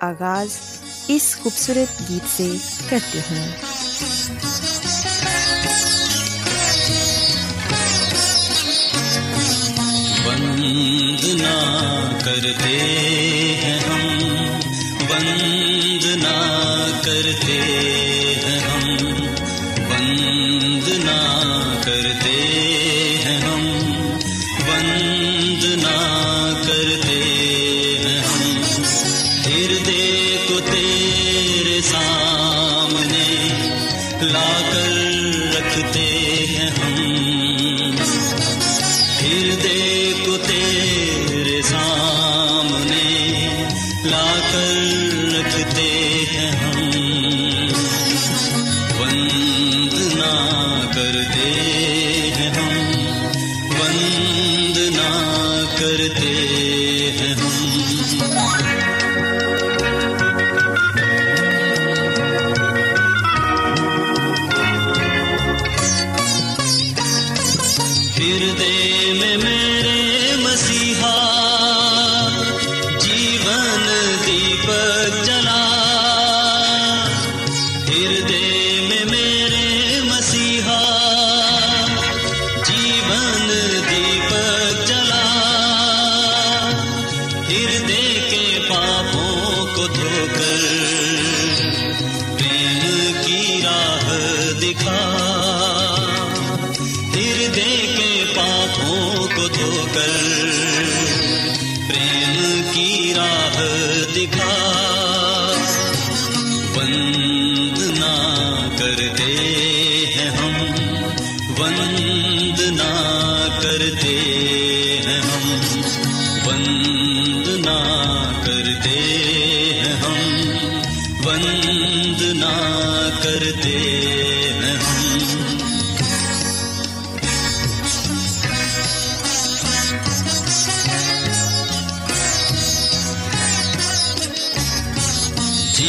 آغاز اس خوبصورت گیت سے کرتے ہیں وندنا کرتے ہیں ہم وندنا کرتے ہردے میں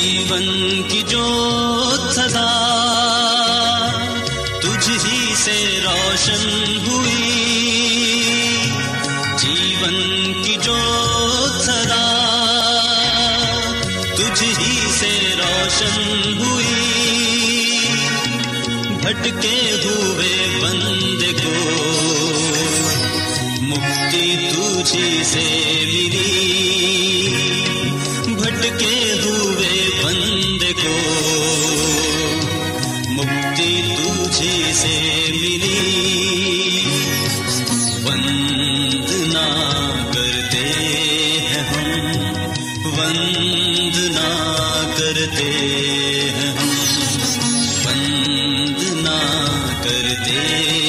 جیون کی جو سدا تجھ ہی سے روشن ہوئی جیون کی جو سدا تجھ ہی سے روشن ہوئی بھٹکے ہوئے بند کو مکتی تجھ سے ملی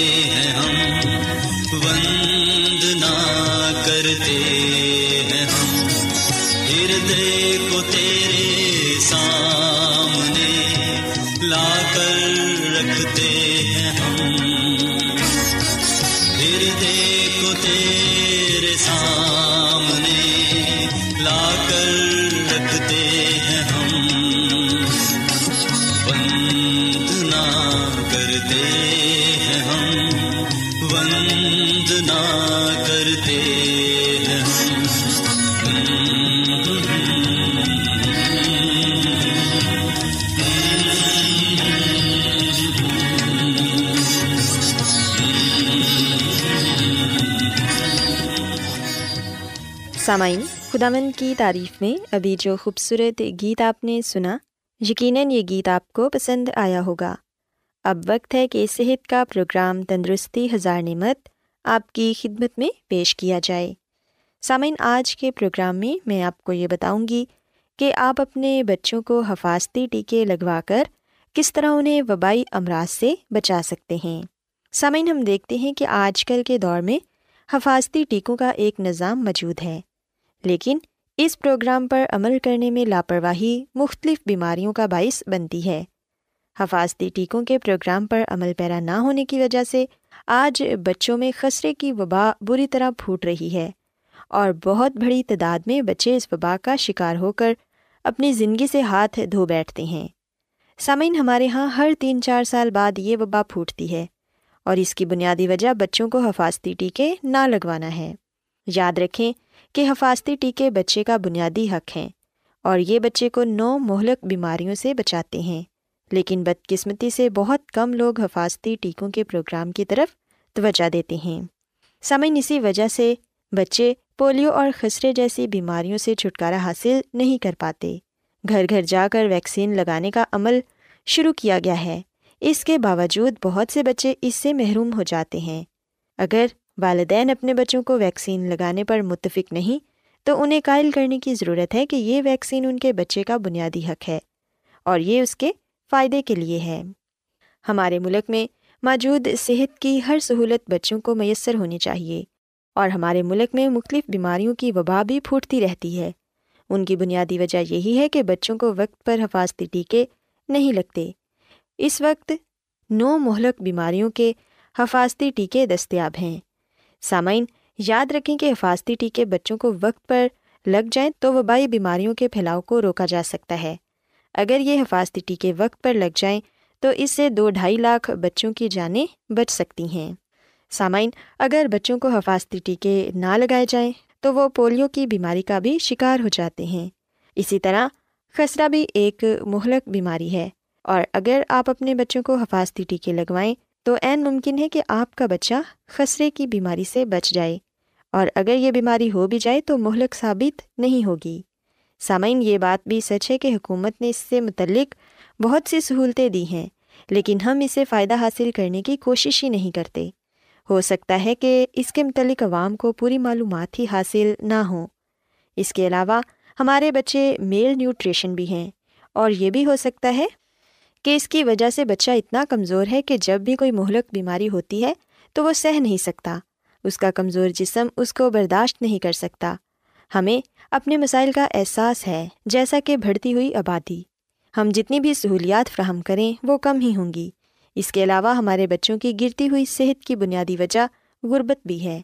ہیں ہم وندنا کرتے سامعین، خداوند کی تعریف میں ابھی جو خوبصورت گیت آپ نے سنا، یقیناً یہ گیت آپ کو پسند آیا ہوگا۔ اب وقت ہے کہ صحت کا پروگرام تندرستی ہزار نعمت آپ کی خدمت میں پیش کیا جائے۔ سامعین، آج کے پروگرام میں میں آپ کو یہ بتاؤں گی کہ آپ اپنے بچوں کو حفاظتی ٹیکے لگوا کر کس طرح انہیں وبائی امراض سے بچا سکتے ہیں۔ سامعین، ہم دیکھتے ہیں کہ آج کل کے دور میں حفاظتی ٹیکوں کا ایک نظام موجود ہے۔ لیکن اس پروگرام پر عمل کرنے میں لاپرواہی مختلف بیماریوں کا باعث بنتی ہے۔ حفاظتی ٹیکوں کے پروگرام پر عمل پیرا نہ ہونے کی وجہ سے آج بچوں میں خسرے کی وبا بری طرح پھوٹ رہی ہے اور بہت بڑی تعداد میں بچے اس وبا کا شکار ہو کر اپنی زندگی سے ہاتھ دھو بیٹھتے ہیں۔ سامعین، ہمارے یہاں ہر تین چار سال بعد یہ وبا پھوٹتی ہے اور اس کی بنیادی وجہ بچوں کو حفاظتی ٹیکے نہ لگوانا ہے۔ یاد رکھیں کہ حفاظتی ٹیکے بچے کا بنیادی حق ہیں اور یہ بچے کو نو مہلک بیماریوں سے بچاتے ہیں۔ لیکن بدقسمتی سے بہت کم لوگ حفاظتی ٹیکوں کے پروگرام کی طرف توجہ دیتے ہیں۔ سمن اسی وجہ سے بچے پولیو اور خسرے جیسی بیماریوں سے چھٹکارا حاصل نہیں کر پاتے۔ گھر گھر جا کر ویکسین لگانے کا عمل شروع کیا گیا ہے۔ اس کے باوجود بہت سے بچے اس سے محروم ہو جاتے ہیں۔ اگر والدین اپنے بچوں کو ویکسین لگانے پر متفق نہیں، تو انہیں قائل کرنے کی ضرورت ہے کہ یہ ویکسین ان کے بچے کا بنیادی حق ہے اور یہ اس کے فائدے کے لیے ہے۔ ہمارے ملک میں موجود صحت کی ہر سہولت بچوں کو میسر ہونی چاہیے اور ہمارے ملک میں مختلف بیماریوں کی وبا بھی پھوٹتی رہتی ہے۔ ان کی بنیادی وجہ یہی ہے کہ بچوں کو وقت پر حفاظتی ٹیکے نہیں لگتے۔ اس وقت نو مہلک بیماریوں کے حفاظتی ٹیکے دستیاب ہیں۔ سامعین، یاد رکھیں کہ حفاظتی ٹیکے بچوں کو وقت پر لگ جائیں تو وبائی بیماریوں کے پھیلاؤ کو روکا جا سکتا ہے۔ اگر یہ حفاظتی ٹیکے وقت پر لگ جائیں تو اس سے دو ڈھائی لاکھ بچوں کی جانیں بچ سکتی ہیں۔ سامعین، اگر بچوں کو حفاظتی ٹیکے نہ لگائے جائیں تو وہ پولیو کی بیماری کا بھی شکار ہو جاتے ہیں۔ اسی طرح، خسرہ بھی ایک مہلک بیماری ہے اور اگر آپ اپنے بچوں کو حفاظتی ٹیکے لگوائیں تو عین ممکن ہے کہ آپ کا بچہ خسرے کی بیماری سے بچ جائے اور اگر یہ بیماری ہو بھی جائے تو مہلک ثابت نہیں ہوگی۔ سامعین، یہ بات بھی سچ ہے کہ حکومت نے اس سے متعلق بہت سی سہولتیں دی ہیں، لیکن ہم اسے فائدہ حاصل کرنے کی کوشش ہی نہیں کرتے۔ ہو سکتا ہے کہ اس کے متعلق عوام کو پوری معلومات ہی حاصل نہ ہوں اس کے علاوہ ہمارے بچے میل نیوٹریشن بھی ہیں اور یہ بھی ہو سکتا ہے کہ اس کی وجہ سے بچہ اتنا کمزور ہے کہ جب بھی کوئی مہلک بیماری ہوتی ہے تو وہ سہ نہیں سکتا۔ اس کا کمزور جسم اس کو برداشت نہیں کر سکتا۔ ہمیں اپنے مسائل کا احساس ہے، جیسا کہ بڑھتی ہوئی آبادی۔ ہم جتنی بھی سہولیات فراہم کریں، وہ کم ہی ہوں گی۔ اس کے علاوہ ہمارے بچوں کی گرتی ہوئی صحت کی بنیادی وجہ غربت بھی ہے۔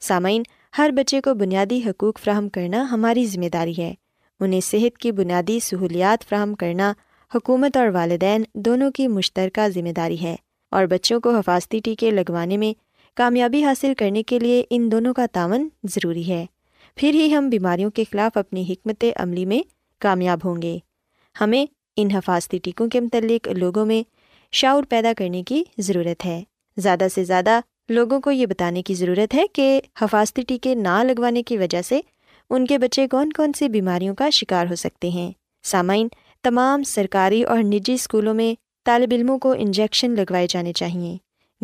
سامعین، ہر بچے کو بنیادی حقوق فراہم کرنا ہماری ذمہ داری ہے۔ انہیں صحت کی بنیادی سہولیات فراہم کرنا حکومت اور والدین دونوں کی مشترکہ ذمہ داری ہے اور بچوں کو حفاظتی ٹیکے لگوانے میں کامیابی حاصل کرنے کے لیے ان دونوں کا تعاون ضروری ہے۔ پھر ہی ہم بیماریوں کے خلاف اپنی حکمت عملی میں کامیاب ہوں گے۔ ہمیں ان حفاظتی ٹیکوں کے متعلق لوگوں میں شعور پیدا کرنے کی ضرورت ہے۔ زیادہ سے زیادہ لوگوں کو یہ بتانے کی ضرورت ہے کہ حفاظتی ٹیکے نہ لگوانے کی وجہ سے ان کے بچے کون کون سی بیماریوں کا شکار ہو سکتے ہیں۔ سامعین تمام سرکاری اور نجی اسکولوں میں طالب علموں کو انجیکشن لگوائے جانے چاہئیں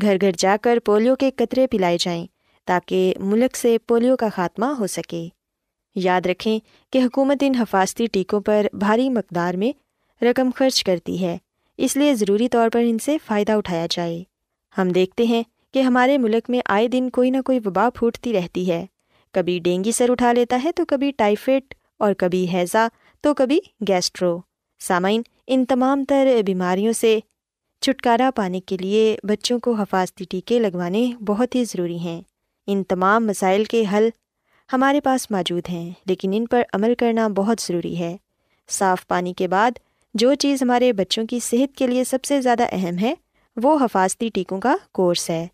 گھر گھر جا کر پولیو کے قطرے پلائے جائیں تاکہ ملک سے پولیو کا خاتمہ ہو سکے۔ یاد رکھیں کہ حکومت ان حفاظتی ٹیکوں پر بھاری مقدار میں رقم خرچ کرتی ہے۔ اس لیے ضروری طور پر ان سے فائدہ اٹھایا جائے۔ ہم دیکھتے ہیں کہ ہمارے ملک میں آئے دن کوئی نہ کوئی وبا پھوٹتی رہتی ہے۔ کبھی ڈینگی سر اٹھا لیتا ہے تو کبھی ٹائیفائڈ اور کبھی ہیضا تو کبھی گیسٹرو۔ سامعین، ان تمام تر بیماریوں سے چھٹکارا پانے کے لیے بچوں کو حفاظتی ٹیکے لگوانے بہت ہی ضروری ہیں۔ ان تمام مسائل کے حل ہمارے پاس موجود ہیں، لیکن ان پر عمل کرنا بہت ضروری ہے۔ صاف پانی کے بعد جو چیز ہمارے بچوں کی صحت کے لیے سب سے زیادہ اہم ہے، وہ حفاظتی ٹیکوں کا کورس ہے۔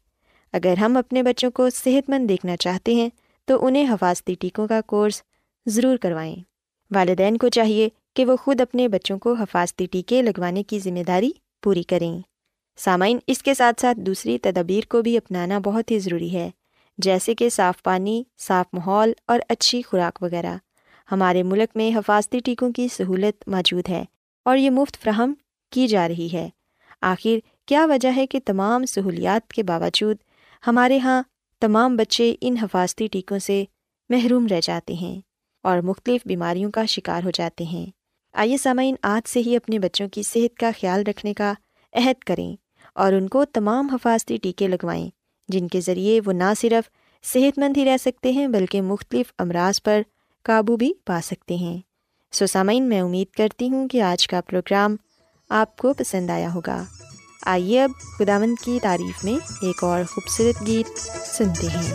اگر ہم اپنے بچوں کو صحت مند دیکھنا چاہتے ہیں، تو انہیں حفاظتی ٹیکوں کا کورس ضرور کروائیں۔ والدین کو چاہیے کہ وہ خود اپنے بچوں کو حفاظتی ٹیکے لگوانے کی ذمہ داری پوری کریں۔ سامعین، اس کے ساتھ ساتھ دوسری تدابیر کو بھی اپنانا بہت ہی ضروری ہے، جیسے کہ صاف پانی، صاف ماحول اور اچھی خوراک وغیرہ۔ ہمارے ملک میں حفاظتی ٹیکوں کی سہولت موجود ہے اور یہ مفت فراہم کی جا رہی ہے۔ آخر، کیا وجہ ہے کہ تمام سہولیات کے باوجود ہمارے یہاں تمام بچے ان حفاظتی ٹیکوں سے محروم رہ جاتے ہیں اور مختلف بیماریوں کا شکار ہو جاتے ہیں؟ آئیے سامعین، آج سے ہی اپنے بچوں کی صحت کا خیال رکھنے کا عہد کریں اور ان کو تمام حفاظتی ٹیکے لگوائیں، جن کے ذریعے وہ نہ صرف صحت مند ہی رہ سکتے ہیں بلکہ مختلف امراض پر قابو بھی پا سکتے ہیں۔ سو سامعین، میں امید کرتی ہوں کہ آج کا پروگرام آپ کو پسند آیا ہوگا۔ آئیے اب خداوند کی تعریف میں ایک اور خوبصورت گیت سنتے ہیں۔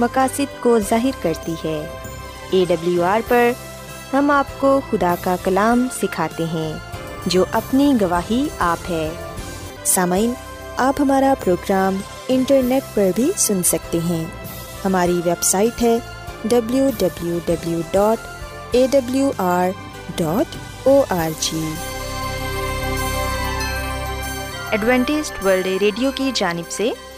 مقاصد کو ظاہر کرتی ہے۔ اے ڈبلیو آر پر ہم آپ کو خدا کا کلام سکھاتے ہیں، جو اپنی گواہی آپ ہے۔ سامعین، آپ ہمارا پروگرام انٹرنیٹ پر بھی سن سکتے ہیں۔ ہماری ویب سائٹ ہے W W W dot A W R dot O R G Adventist world radio کی جانب سے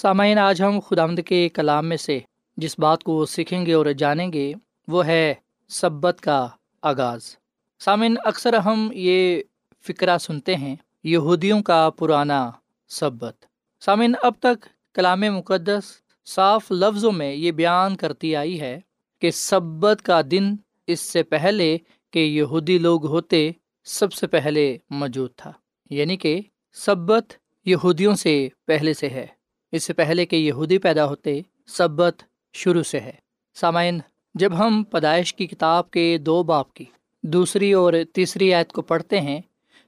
سامعین، آج ہم خدا کے کلام میں سے جس بات کو سیکھیں گے اور جانیں گے، وہ ہے سبت کا آغاز۔ سامعین، اکثر ہم یہ فکرہ سنتے ہیں، یہودیوں کا پرانا سبت۔ سامعین، اب تک کلام مقدس صاف لفظوں میں یہ بیان کرتی آئی ہے کہ سبت کا دن اس سے پہلے کہ یہودی لوگ ہوتے سب سے پہلے موجود تھا۔ یعنی کہ سبت یہودیوں سے پہلے سے ہے۔ اس سے پہلے کہ یہودی پیدا ہوتے، سبت شروع سے ہے۔ سامعین، جب ہم پیدائش کی کتاب کے دو باپ کی دوسری اور تیسری آیت کو پڑھتے ہیں،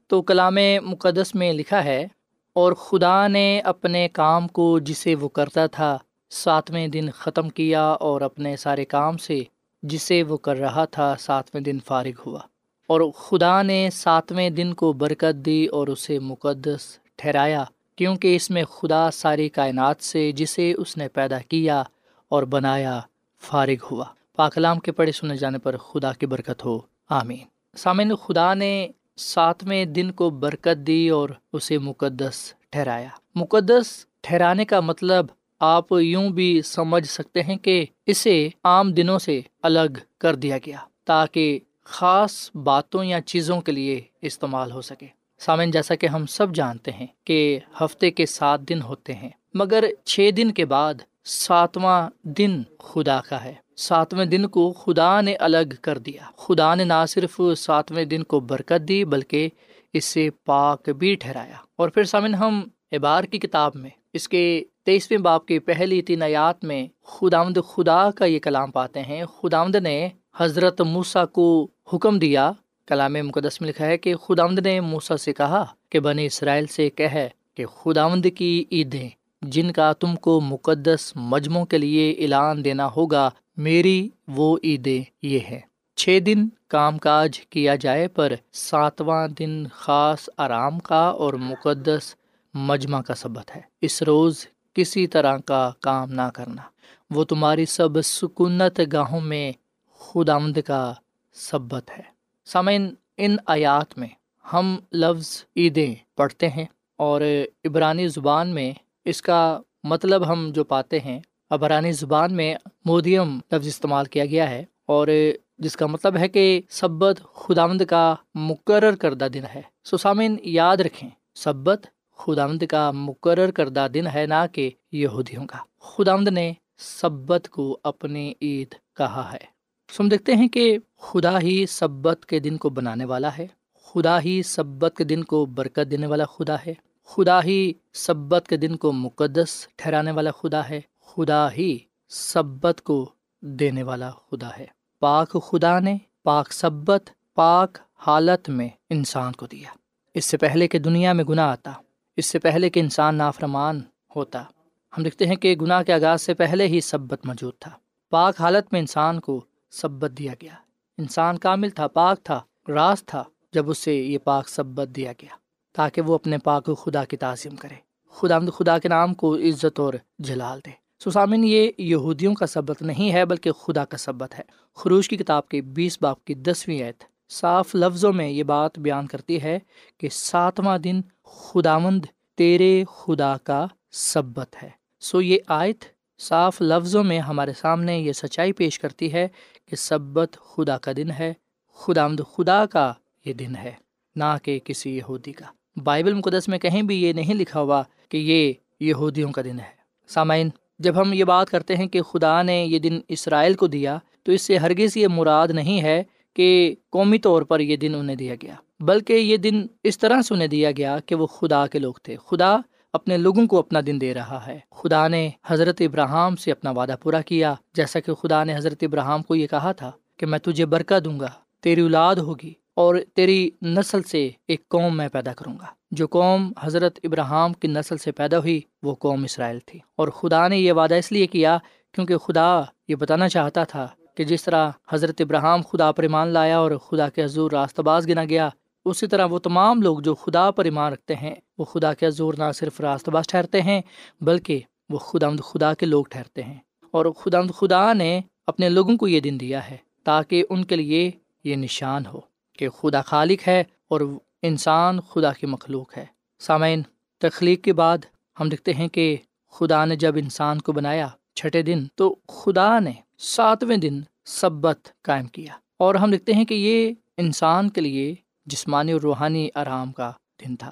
تو کلام مقدس میں لکھا ہے، اور خدا نے اپنے کام کو جسے وہ کرتا تھا، ساتویں دن ختم کیا اور اپنے سارے کام سے جسے وہ کر رہا تھا، ساتویں دن فارغ ہوا۔ اور خدا نے ساتویں دن کو برکت دی اور اسے مقدس ٹھہرایا۔ کیونکہ اس میں خدا ساری کائنات سے جسے اس نے پیدا کیا اور بنایا فارغ ہوا۔ پاکلام کے پڑھے سنے جانے پر خدا کی برکت ہو۔ آمین۔ سامعین، خدا نے ساتویں دن کو برکت دی اور اسے مقدس ٹھہرایا۔ مقدس ٹھہرانے کا مطلب آپ یوں بھی سمجھ سکتے ہیں کہ اسے عام دنوں سے الگ کر دیا گیا تاکہ خاص باتوں یا چیزوں کے لیے استعمال ہو سکے۔ سامن جیسا کہ ہم سب جانتے ہیں کہ ہفتے کے سات دن ہوتے ہیں، مگر چھ دن کے بعد ساتواں دن خدا کا ہے۔ ساتویں دن کو خدا نے الگ کر دیا۔ خدا نے نہ صرف ساتویں دن کو برکت دی، بلکہ اس سے پاک بھی ٹھہرایا۔ اور پھر سامن ہم ابار کی کتاب میں، اس کے تیسویں باپ کی پہلی تین آیات میں خداوند خدا کا یہ کلام پاتے ہیں۔ خداوند نے حضرت موسا کو حکم دیا کلام مقدس میں لکھا ہے کہ خداوند نے موسا سے کہا کہ بنی اسرائیل سے کہ خداوند کی عیدیں جن کا تم کو مقدس مجموعوں کے لیے اعلان دینا ہوگا، میری وہ عیدیں یہ ہے چھ دن کام کاج کیا جائے پر ساتواں دن خاص آرام کا اور مقدس مجمع کا سبت ہے۔ اس روز کسی طرح کا کام نہ کرنا۔ وہ تمہاری سب سکونت گاہوں میں خود آمد کا سبت ہے۔ سامعین، ان آیات میں ہم لفظ عیدیں پڑھتے ہیں اور عبرانی زبان میں اس کا مطلب ہم جو پاتے ہیں، عبرانی زبان میں مودیم لفظ استعمال کیا گیا ہے اور جس کا مطلب ہے کہ سبت خداوند کا مقرر کردہ دن ہے۔ سو سامعین، یاد رکھیں، سبت خداوند کا مقرر کردہ دن ہے، نہ کہ یہودیوں کا۔ خداوند نے سبت کو اپنی عید کہا ہے۔ سو ہم دیکھتے ہیں کہ خدا ہی سبت کے دن کو بنانے والا ہے۔ خدا ہی سبت کے دن کو برکت دینے والا خدا ہے۔ خدا ہی سبت کے دن کو مقدس ٹھہرانے والا خدا ہے۔ خدا ہی سبت کو دینے والا خدا ہے۔ پاک خدا نے پاک سبت، پاک حالت میں انسان کو دیا۔ اس سے پہلے کہ دنیا میں گناہ آتا، اس سے پہلے کہ انسان نافرمان ہوتا۔ ہم دیکھتے ہیں کہ گناہ کے آغاز سے پہلے ہی سبت موجود تھا۔ پاک حالت میں انسان کو سبت دیا گیا۔ انسان کامل تھا، پاک تھا راست تھا جب اسے یہ پاک سبت دیا گیا، تاکہ وہ اپنے پاک خدا کی تعظیم کرے۔ خدا خدا کے نام کو عزت اور جلال دے۔ سسامن یہ یہودیوں کا سبت نہیں ہے، بلکہ خدا کا سبت ہے۔ خروش کی کتاب کے بیس باپ کی دسویں ایت صاف لفظوں میں یہ بات بیان کرتی ہے کہ ساتواں دن خداوند تیرے خدا کا سبت ہے۔ سو یہ آیت صاف لفظوں میں ہمارے سامنے یہ سچائی پیش کرتی ہے کہ سبت خدا کا دن ہے، خداوند خدا کا یہ دن ہے، نہ کہ کسی یہودی کا۔ بائبل مقدس میں کہیں بھی یہ نہیں لکھا ہوا کہ یہ یہودیوں کا دن ہے۔ سامعین، جب ہم یہ بات کرتے ہیں کہ خدا نے یہ دن اسرائیل کو دیا، تو اس سے ہرگز یہ مراد نہیں ہے کہ قومی طور پر یہ دن انہیں دیا گیا، بلکہ یہ دن اس طرح سے انہیں دیا گیا کہ وہ خدا کے لوگ تھے۔ خدا اپنے لوگوں کو اپنا دن دے رہا ہے۔ خدا نے حضرت ابراہم سے اپنا وعدہ پورا کیا۔ جیسا کہ خدا نے حضرت ابراہم کو یہ کہا تھا کہ میں تجھے برکت دوں گا، تیری اولاد ہوگی اور تیری نسل سے ایک قوم میں پیدا کروں گا۔ جو قوم حضرت ابراہم کی نسل سے پیدا ہوئی، وہ قوم اسرائیل تھی۔ اور خدا نے یہ وعدہ اس لیے کیا کیونکہ خدا یہ بتانا چاہتا تھا کہ جس طرح حضرت ابراہم خدا پر ایمان لایا اور خدا کے حضور راست باز گنا گیا اسی طرح وہ تمام لوگ جو خدا پر ایمان رکھتے ہیں، وہ خدا کے حضور نہ صرف راست باز ٹھہرتے ہیں، بلکہ وہ خدا مد خدا کے لوگ ٹھہرتے ہیں۔ اور خدا مد خدا نے اپنے لوگوں کو یہ دن دیا ہے تاکہ ان کے لیے یہ نشان ہو کہ خدا خالق ہے اور انسان خدا کی مخلوق ہے۔ سامعین، تخلیق کے بعد ہم دیکھتے ہیں کہ خدا نے جب انسان کو بنایا چھٹے دن، تو خدا نے ساتویں دن سبت قائم کیا۔ اور ہم دیکھتے ہیں کہ یہ انسان کے لیے جسمانی اور روحانی آرام کا دن تھا۔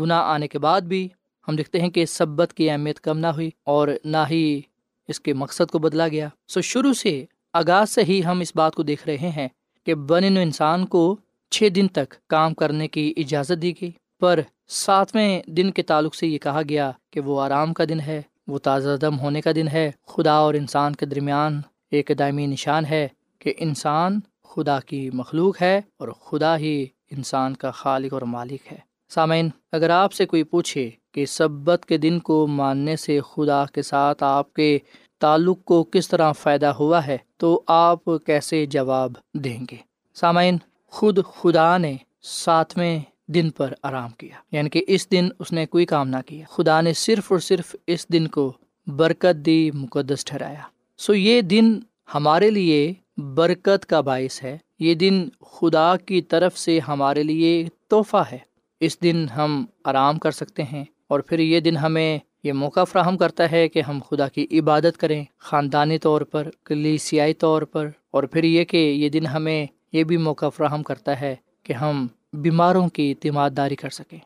گناہ آنے کے بعد بھی ہم دیکھتے ہیں کہ سبت کی اہمیت کم نہ ہوئی اور نہ ہی اس کے مقصد کو بدلا گیا۔ سو شروع سے آغاز سے ہی ہم اس بات کو دیکھ رہے ہیں کہ بن انسان کو چھ دن تک کام کرنے کی اجازت دی گئی۔ پر ساتویں دن کے تعلق سے یہ کہا گیا کہ وہ آرام کا دن ہے، وہ تازہ دم ہونے کا دن ہے۔ خدا اور انسان کے درمیان ایک دائمی نشان ہے کہ انسان خدا کی مخلوق ہے اور خدا ہی انسان کا خالق اور مالک ہے۔ سامعین، اگر آپ سے کوئی پوچھے کہ سبت کے دن کو ماننے سے خدا کے ساتھ آپ کے تعلق کو کس طرح فائدہ ہوا ہے، تو آپ کیسے جواب دیں گے؟ سامعین، خود خدا نے ساتویں دن پر آرام کیا۔ یعنی کہ اس دن اس نے کوئی کام نہ کیا۔ خدا نے صرف اور صرف اس دن کو برکت دی، مقدس ٹھہرایا۔ سو یہ دن ہمارے لیے برکت کا باعث ہے۔ یہ دن خدا کی طرف سے ہمارے لیے تحفہ ہے۔ اس دن ہم آرام کر سکتے ہیں اور پھر یہ دن ہمیں یہ موقع فراہم کرتا ہے کہ ہم خدا کی عبادت کریں۔ خاندانی طور پر، کلیسیائی طور پر، اور پھر یہ کہ یہ دن ہمیں یہ بھی موقع فراہم کرتا ہے کہ ہم بیماروں کی اعتماد داری کر سکیں،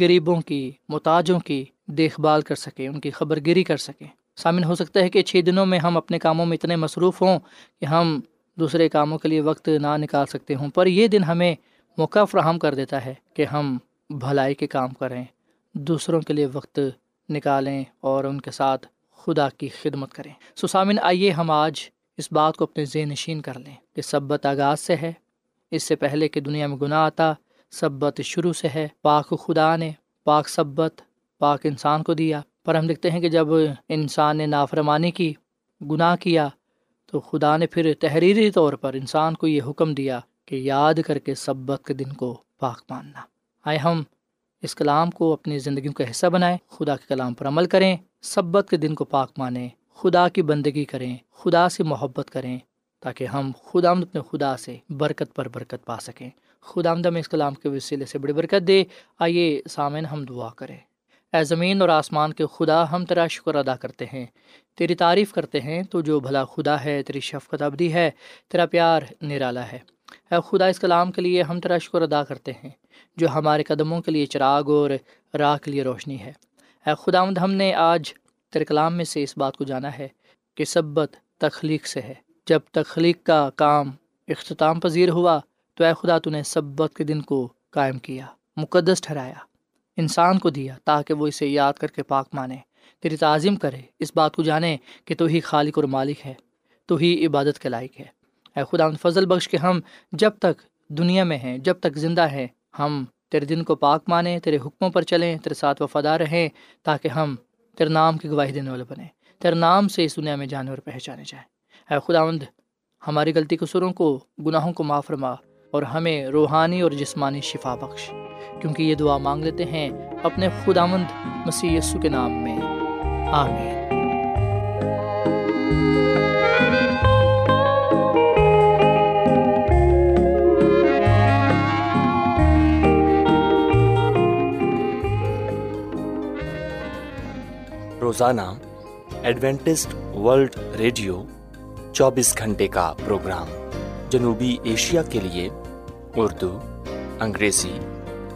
غریبوں کی، محتاجوں کی دیکھ بھال کر سکیں، ان کی خبر گیری کر سکیں۔ سامن ہو سکتا ہے کہ چھ دنوں میں ہم اپنے کاموں میں اتنے مصروف ہوں کہ ہم دوسرے کاموں کے لیے وقت نہ نکال سکتے ہوں۔ پر یہ دن ہمیں موقع فراہم کر دیتا ہے کہ ہم بھلائی کے کام کریں، دوسروں کے لیے وقت نکالیں اور ان کے ساتھ خدا کی خدمت کریں۔ سو سامن، آئیے ہم آج اس بات کو اپنے ذہن نشین کر لیں کہ سبت آغاز سے ہے۔ اس سے پہلے کہ دنیا میں گناہ آتا، سبت شروع سے ہے۔ پاک خدا نے پاک سبت پاک انسان کو دیا۔ پر ہم دیکھتے ہیں کہ جب انسان نے نافرمانی کی، گناہ کیا، تو خدا نے پھر تحریری طور پر انسان کو یہ حکم دیا کہ یاد کر کے سبت کے دن کو پاک ماننا۔ آئے ہم اس کلام کو اپنی زندگیوں کا حصہ بنائیں، خدا کے کلام پر عمل کریں سبت کے دن کو پاک مانیں، خدا کی بندگی کریں، خدا سے محبت کریں، تاکہ ہم خدا اپنے خدا سے برکت پر برکت پا سکیں۔ خدا آمدہ میں اس کلام کے وسیلے سے بڑی برکت دے۔ آئیے سامعین ہم دعا کریں۔ اے زمین اور آسمان کے خدا ہم تیرا شکر ادا کرتے ہیں۔ تیری تعریف کرتے ہیں تو جو بھلا خدا ہے، تیری شفقت ابدی ہے، تیرا پیار نرالا ہے۔ اے خدا، اس کلام کے لیے ہم تیرا شکر ادا کرتے ہیں، جو ہمارے قدموں کے لیے چراغ اور راہ کے لیے روشنی ہے۔ اے خدا ہم نے آج تیرے کلام میں سے اس بات کو جانا ہے کہ سبت تخلیق سے ہے۔ جب تخلیق کا کام اختتام پذیر ہوا تو اے خدا، تو نے سبت کے دن کو قائم کیا، مقدس ٹھہرایا۔ انسان کو دیا تاکہ وہ اسے یاد کر کے پاک مانے۔ تیری تعظیم کرے، اس بات کو جانے کہ تو ہی خالق اور مالک ہے، تو ہی عبادت کے لائق ہے۔ اے خدا فضل بخش کے ہم جب تک دنیا میں ہیں، جب تک زندہ ہیں، ہم تیرے دن کو پاک مانیں، تیرے حکموں پر چلیں، تیرے ساتھ وفادار رہیں، تاکہ ہم تیرے نام کی گواہی دینے والے بنیں۔ تیرے نام سے اس دنیا میں جانے اور پہچانے جائیں۔ اے خداوند ہماری غلطی قصوروں کو، گناہوں کو معاف فرما اور ہمیں روحانی اور جسمانی شفا بخش۔ کیونکہ یہ دعا مانگ لیتے ہیں اپنے خداوند مسیح یسو کے نام میں۔ آمین۔ روزانہ ایڈوینٹسٹ ورلڈ ریڈیو چوبیس گھنٹے کا پروگرام جنوبی ایشیا کے لیے اردو، انگریزی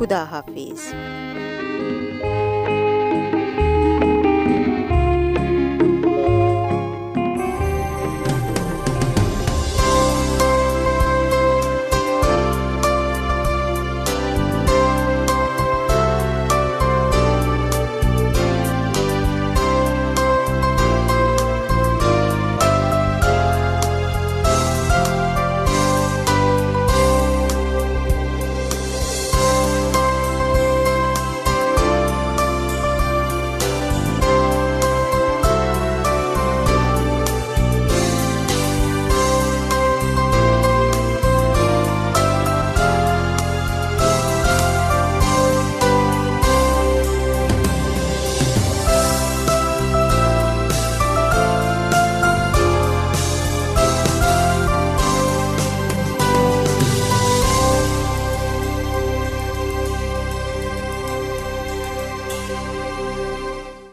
خدا حافظ